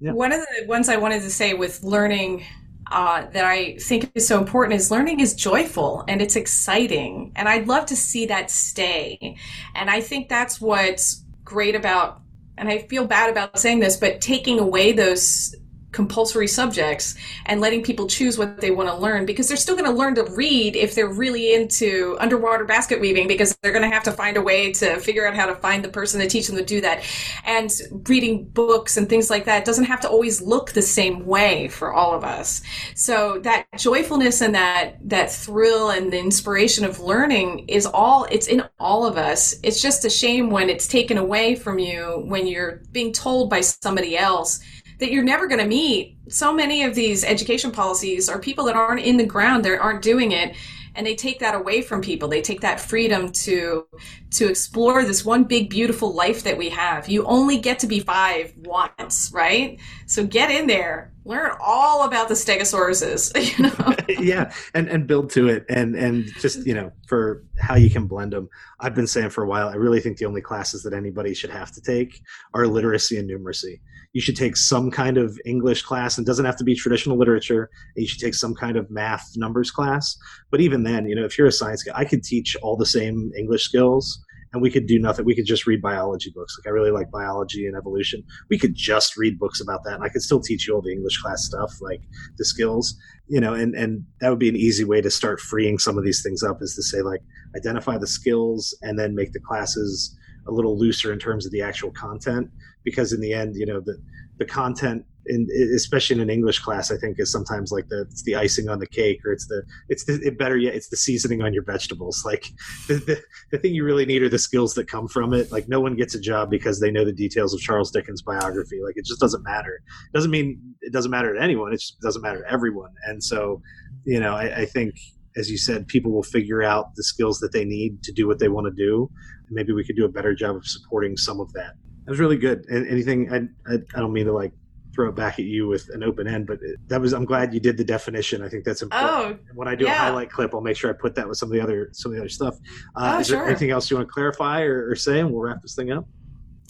Yeah. One of the ones I wanted to say with learning uh, that I think is so important is learning is joyful and it's exciting. And I'd love to see that stay. And I think that's what's great about, and I feel bad about saying this, but taking away those compulsory subjects and letting people choose what they want to learn because they're still going to learn to read if they're really into underwater basket weaving because they're going to have to find a way to figure out how to find the person to teach them to do that. And reading books and things like that doesn't have to always look the same way for all of us. So that joyfulness and that that thrill and the inspiration of learning is all it's in all of us. It's just a shame when it's taken away from you when you're being told by somebody else that you're never going to meet. So many of these education policies are people that aren't in the ground, they aren't doing it, and they take that away from people. They take that freedom to to explore this one big beautiful life that we have. You only get to be 5 once, right? So get in there. Learn all about the stegosauruses, you know. yeah, and and build to it and and just, you know, for how you can blend them. I've been saying for a while, I really think the only classes that anybody should have to take are literacy and numeracy you should take some kind of English class and doesn't have to be traditional literature. you should take some kind of math numbers class. But even then, you know, if you're a science guy, I could teach all the same English skills and we could do nothing. We could just read biology books. Like I really like biology and evolution. We could just read books about that, and I could still teach you all the English class stuff, like the skills, you know. And and that would be an easy way to start freeing some of these things up, is to say like identify the skills and then make the classes a little looser in terms of the actual content because in the end you know the the content in, especially in an English class, I think is sometimes like the it's the icing on the cake, or it's the it's the it better yet, it's the seasoning on your vegetables. Like the, the the thing you really need are the skills that come from it. Like no one gets a job because they know the details of Charles Dickens' biography. Like it just doesn't matter. It doesn't mean it doesn't matter to anyone. It just doesn't matter to everyone. And so, you know, I, I think as you said, people will figure out the skills that they need to do what they want to do. Maybe we could do a better job of supporting some of that. That was really good. And anything, I, I, I don't mean to like throw it back at you with an open end, but that was, I'm glad you did the definition. I think that's important. Oh, when I do yeah. a highlight clip, I'll make sure I put that with some of the other, some of the other stuff. Uh, oh, is sure. there anything else you want to clarify or, or say, and we'll wrap this thing up?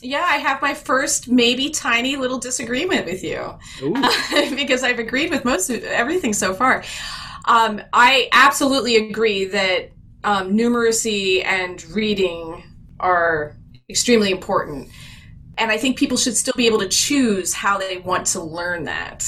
yeah, I have my first maybe tiny little disagreement with you uh, because I've agreed with most of everything so far. Um, I absolutely agree that um, numeracy and reading are extremely important. And I think people should still be able to choose how they want to learn that.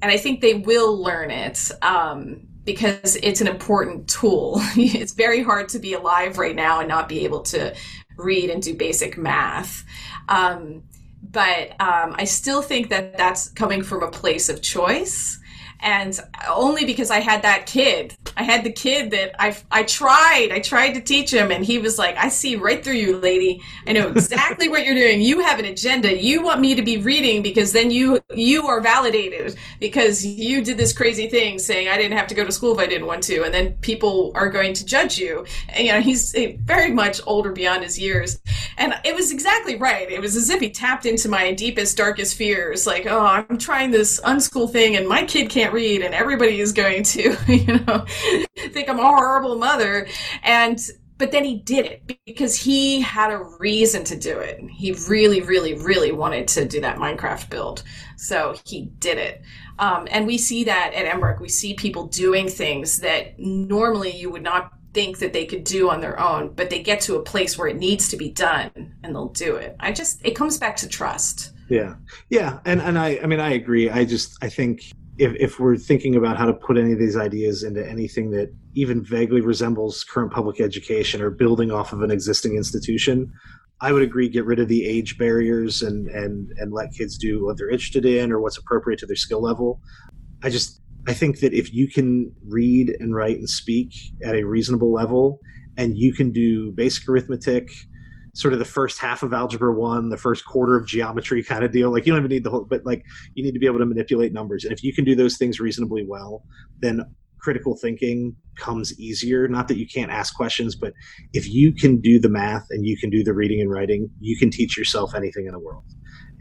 And I think they will learn it um, because it's an important tool. it's very hard to be alive right now and not be able to read and do basic math. Um, but um, I still think that that's coming from a place of choice and only because I had that kid. I had the kid that I I tried. I tried to teach him, and he was like, "I see right through you, lady. I know exactly what you're doing. You have an agenda. You want me to be reading because then you you are validated because you did this crazy thing, saying I didn't have to go to school if I didn't want to, and then people are going to judge you. And you know, he's very much older beyond his years, and it was exactly right. It was as if he tapped into my deepest, darkest fears. Like, oh, I'm trying this unschool thing, and my kid can't can't read and everybody is going to you know think i'm a horrible mother and but then he did it because he had a reason to do it he really really really wanted to do that minecraft build so he did it um, and we see that at Embark. We see people doing things that normally you would not think that they could do on their own, but they get to a place where it needs to be done and they'll do it. I just, it comes back to trust. Yeah. Yeah. And, and I, I mean, I agree. I just, I think if, if we're thinking about how to put any of these ideas into anything that even vaguely resembles current public education or building off of an existing institution, I would agree get rid of the age barriers and, and, and let kids do what they're interested in or what's appropriate to their skill level. I just I think that if you can read and write and speak at a reasonable level and you can do basic arithmetic, sort of the first half of algebra one, the first quarter of geometry kind of deal. Like you don't even need the whole, but like you need to be able to manipulate numbers. And if you can do those things reasonably well, then critical thinking comes easier. Not that you can't ask questions, but if you can do the math and you can do the reading and writing, you can teach yourself anything in the world.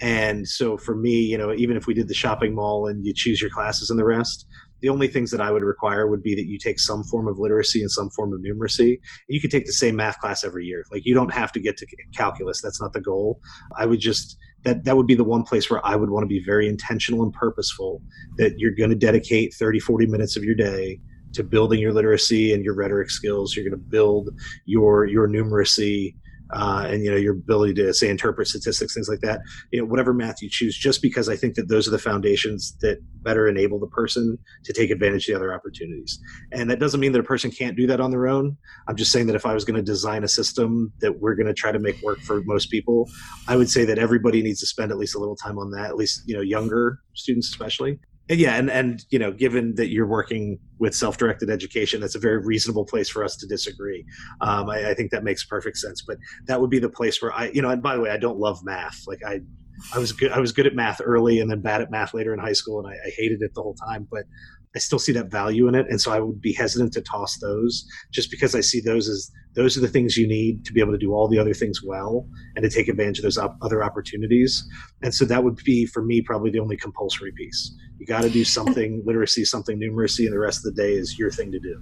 And so for me, you know, even if we did the shopping mall and you choose your classes and the rest, the only things that I would require would be that you take some form of literacy and some form of numeracy. You could take the same math class every year. Like you don't have to get to calculus. That's not the goal. I would just that that would be the one place where I would want to be very intentional and purposeful that you're going to dedicate 30, 40 minutes of your day to building your literacy and your rhetoric skills. You're going to build your your numeracy uh, and you know your ability to say interpret statistics, things like that. You know, whatever math you choose, just because I think that those are the foundations that better enable the person to take advantage of the other opportunities. And that doesn't mean that a person can't do that on their own. I'm just saying that if I was going to design a system that we're going to try to make work for most people, I would say that everybody needs to spend at least a little time on that. At least you know younger students especially and yeah, and and you know, given that you're working with self-directed education, that's a very reasonable place for us to disagree. Um, I, I, think that makes perfect sense. But that would be the place where I, you know, and by the way, I don't love math. Like I, I was good. I was good at math early, and then bad at math later in high school, and I, I hated it the whole time. But I still see that value in it, and so I would be hesitant to toss those just because I see those as those are the things you need to be able to do all the other things well and to take advantage of those op- other opportunities. And so that would be for me probably the only compulsory piece. You got to do something literacy, something numeracy, and the rest of the day is your thing to do.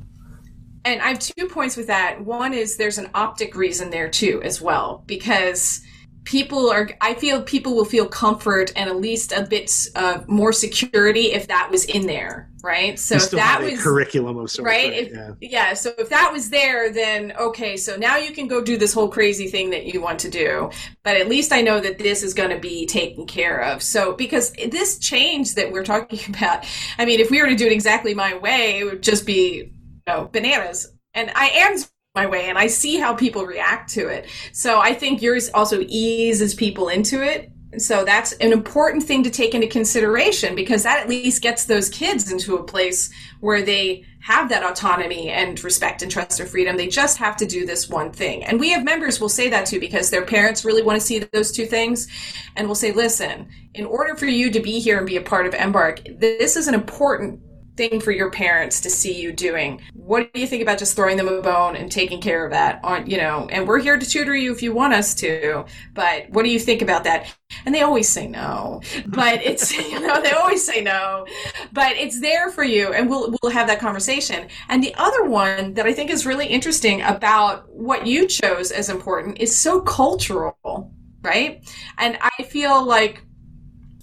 And I have two points with that. One is there's an optic reason there too, as well, because people are i feel people will feel comfort and at least a bit uh, more security if that was in there right? So if that was curriculum of sorts right, if, yeah. yeah so if that was there then okay so now you can go do this whole crazy thing that you want to do. But at least i know that this is going to be taken care of. So because this change that we're talking about i mean if we were to do it exactly my way it would just be you know, bananas. And I am my way and I see how people react to it. So I think yours also eases people into it. So that's an important thing to take into consideration because that at least gets those kids into a place where they have that autonomy and respect and trust or freedom. They just have to do this one thing. And we have members will say that too because their parents really want to see those two things. And we'll say, listen, in order for you to be here and be a part of Embark, this is an important thing for your parents to see you doing. What do you think about just throwing them a bone and taking care of that on, you know, and we're here to tutor you if you want us to, but what do you think about that? And they always say no, but it's, you know, they always say no, but it's there for you and we'll, we'll have that conversation. And the other one that I think is really interesting about what you chose as important is so cultural, right? And I feel like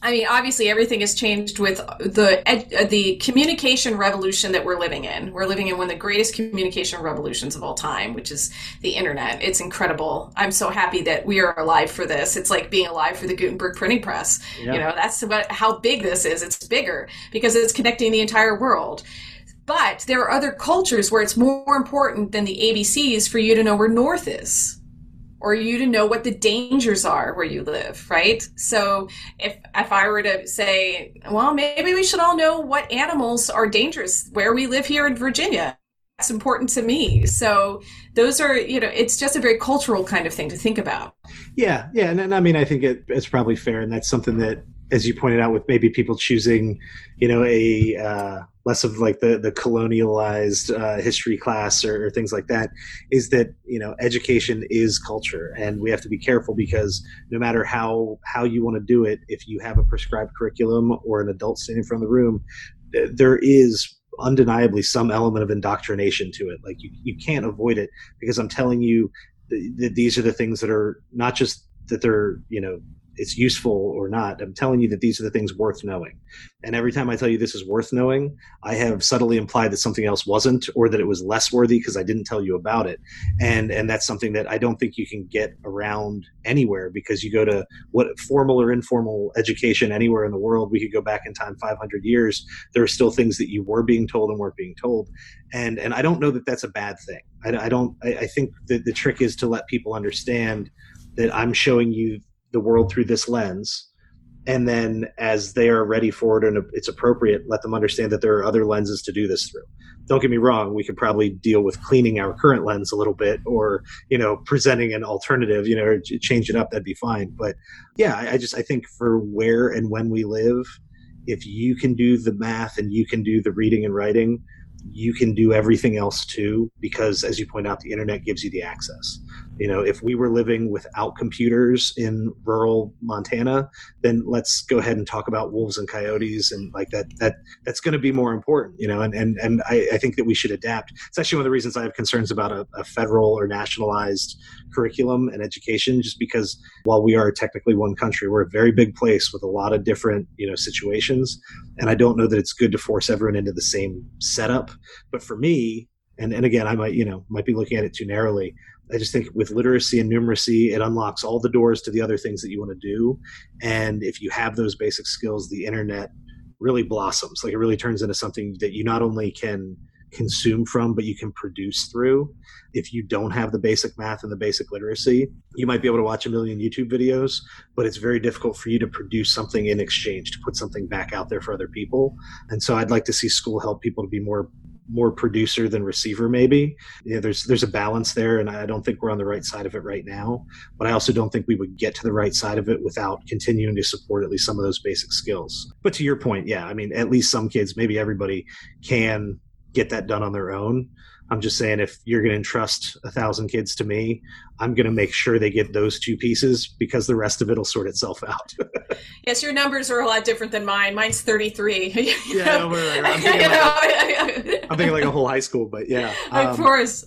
I mean, obviously, everything has changed with the ed, the communication revolution that we're living in. We're living in one of the greatest communication revolutions of all time, which is the internet. It's incredible. I'm so happy that we are alive for this. It's like being alive for the Gutenberg printing press. Yeah. You know, that's how big this is. It's bigger because it's connecting the entire world. But there are other cultures where it's more important than the ABCs for you to know where north is or you to know what the dangers are where you live, right? So if if I were to say, well, maybe we should all know what animals are dangerous where we live here in Virginia. That's important to me. So those are, you know, it's just a very cultural kind of thing to think about. Yeah, yeah, and, and I mean, I think it, it's probably fair, and that's something that, as you pointed out, with maybe people choosing, you know, a uh, less of like the the colonialized uh, history class or, or, things like that is that you know education is culture and we have to be careful because no matter how how you want to do it if you have a prescribed curriculum or an adult standing in front of the room there is undeniably some element of indoctrination to it. Like you, you can't avoid it because i'm telling you that these are the things that are not just that they're you know it's useful or not. I'm telling you that these are the things worth knowing. And every time I tell you this is worth knowing, I have subtly implied that something else wasn't or that it was less worthy because I didn't tell you about it. And and that's something that I don't think you can get around anywhere because you go to what formal or informal education anywhere in the world, we could go back in time 500 years, there are still things that you were being told and weren't being told. And and I don't know that that's a bad thing. I, I don't I, I think that the trick is to let people understand that I'm showing you the world through this lens. And then as they are ready for it and it's appropriate let them understand that there are other lenses to do this through. Don't get me wrong we could probably deal with cleaning our current lens a little bit or you know presenting an alternative you know change it up that'd be fine. But yeah I, I just i think for where and when we live if you can do the math and you can do the reading and writing you can do everything else too because as you point out the internet gives you the access you know if we were living without computers in rural montana then let's go ahead and talk about wolves and coyotes and like that that that's going to be more important you know and and, and I, I think that we should adapt. It's actually one of the reasons i have concerns about a, a federal or nationalized curriculum and education just because while we are technically one country we're a very big place with a lot of different you know situations and i don't know that it's good to force everyone into the same setup. But for me and and again i might you know might be looking at it too narrowly I just think with literacy and numeracy, it unlocks all the doors to the other things that you want to do. And if you have those basic skills, the internet really blossoms. Like it really turns into something that you not only can consume from, but you can produce through. If you don't have the basic math and the basic literacy, you might be able to watch a million YouTube videos, but it's very difficult for you to produce something in exchange, to put something back out there for other people. And so I'd like to see school help people to be more more producer than receiver maybe. Know, there's there's a balance there and i don't think we're on the right side of it right now but i also don't think we would get to the right side of it without continuing to support at least some of those basic skills. But to your point yeah i mean at least some kids maybe everybody can get that done on their own. I'm just saying if you're going to entrust a thousand kids to me, I'm going to make sure they get those two pieces because the rest of it will sort itself out. yes, your numbers are a lot different than mine. Mine's 33. yeah, right. I'm, thinking like, I'm thinking like a whole high school, but yeah. Um, of course.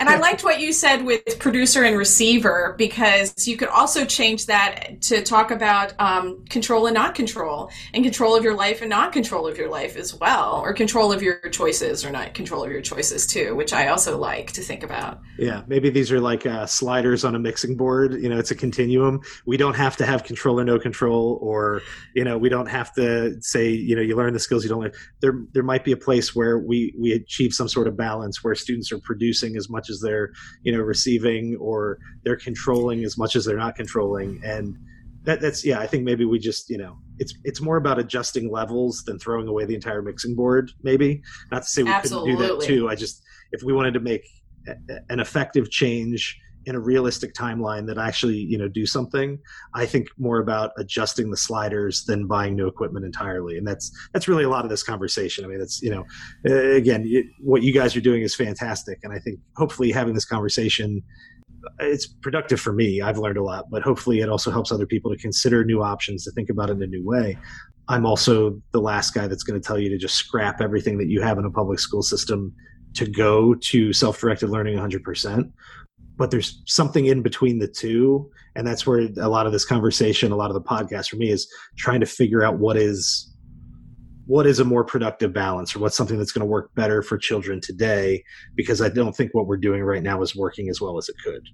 And I liked what you said with producer and receiver because you could also change that to talk about um, control and not control, and control of your life and not control of your life as well, or control of your choices or not control of your choices too which I also like to think about. Yeah, maybe these are like uh, sliders on a mixing board. You know, it's a continuum. We don't have to have control or no control, or you know, we don't have to say, you know, you learn the skills you don't learn. There, there might be a place where we we achieve some sort of balance where students are producing as much as they're, you know, receiving, or they're controlling as much as they're not controlling, and that, that's yeah i think maybe we just you know it's it's more about adjusting levels than throwing away the entire mixing board maybe not to say we Absolutely. couldn't do that too i just if we wanted to make an effective change in a realistic timeline that actually you know do something i think more about adjusting the sliders than buying new equipment entirely. And that's that's really a lot of this conversation. I mean that's you know again what you guys are doing is fantastic. And i think hopefully having this conversation it's productive for me. I've learned a lot but hopefully it also helps other people to consider new options to think about it in a new way. I'm also the last guy that's going to tell you to just scrap everything that you have in a public school system to go to self-directed learning 100% but there's something in between the two. And that's where a lot of this conversation a lot of the podcast for me is trying to figure out what is what is a more productive balance or what's something that's going to work better for children today because i don't think what we're doing right now is working as well as it could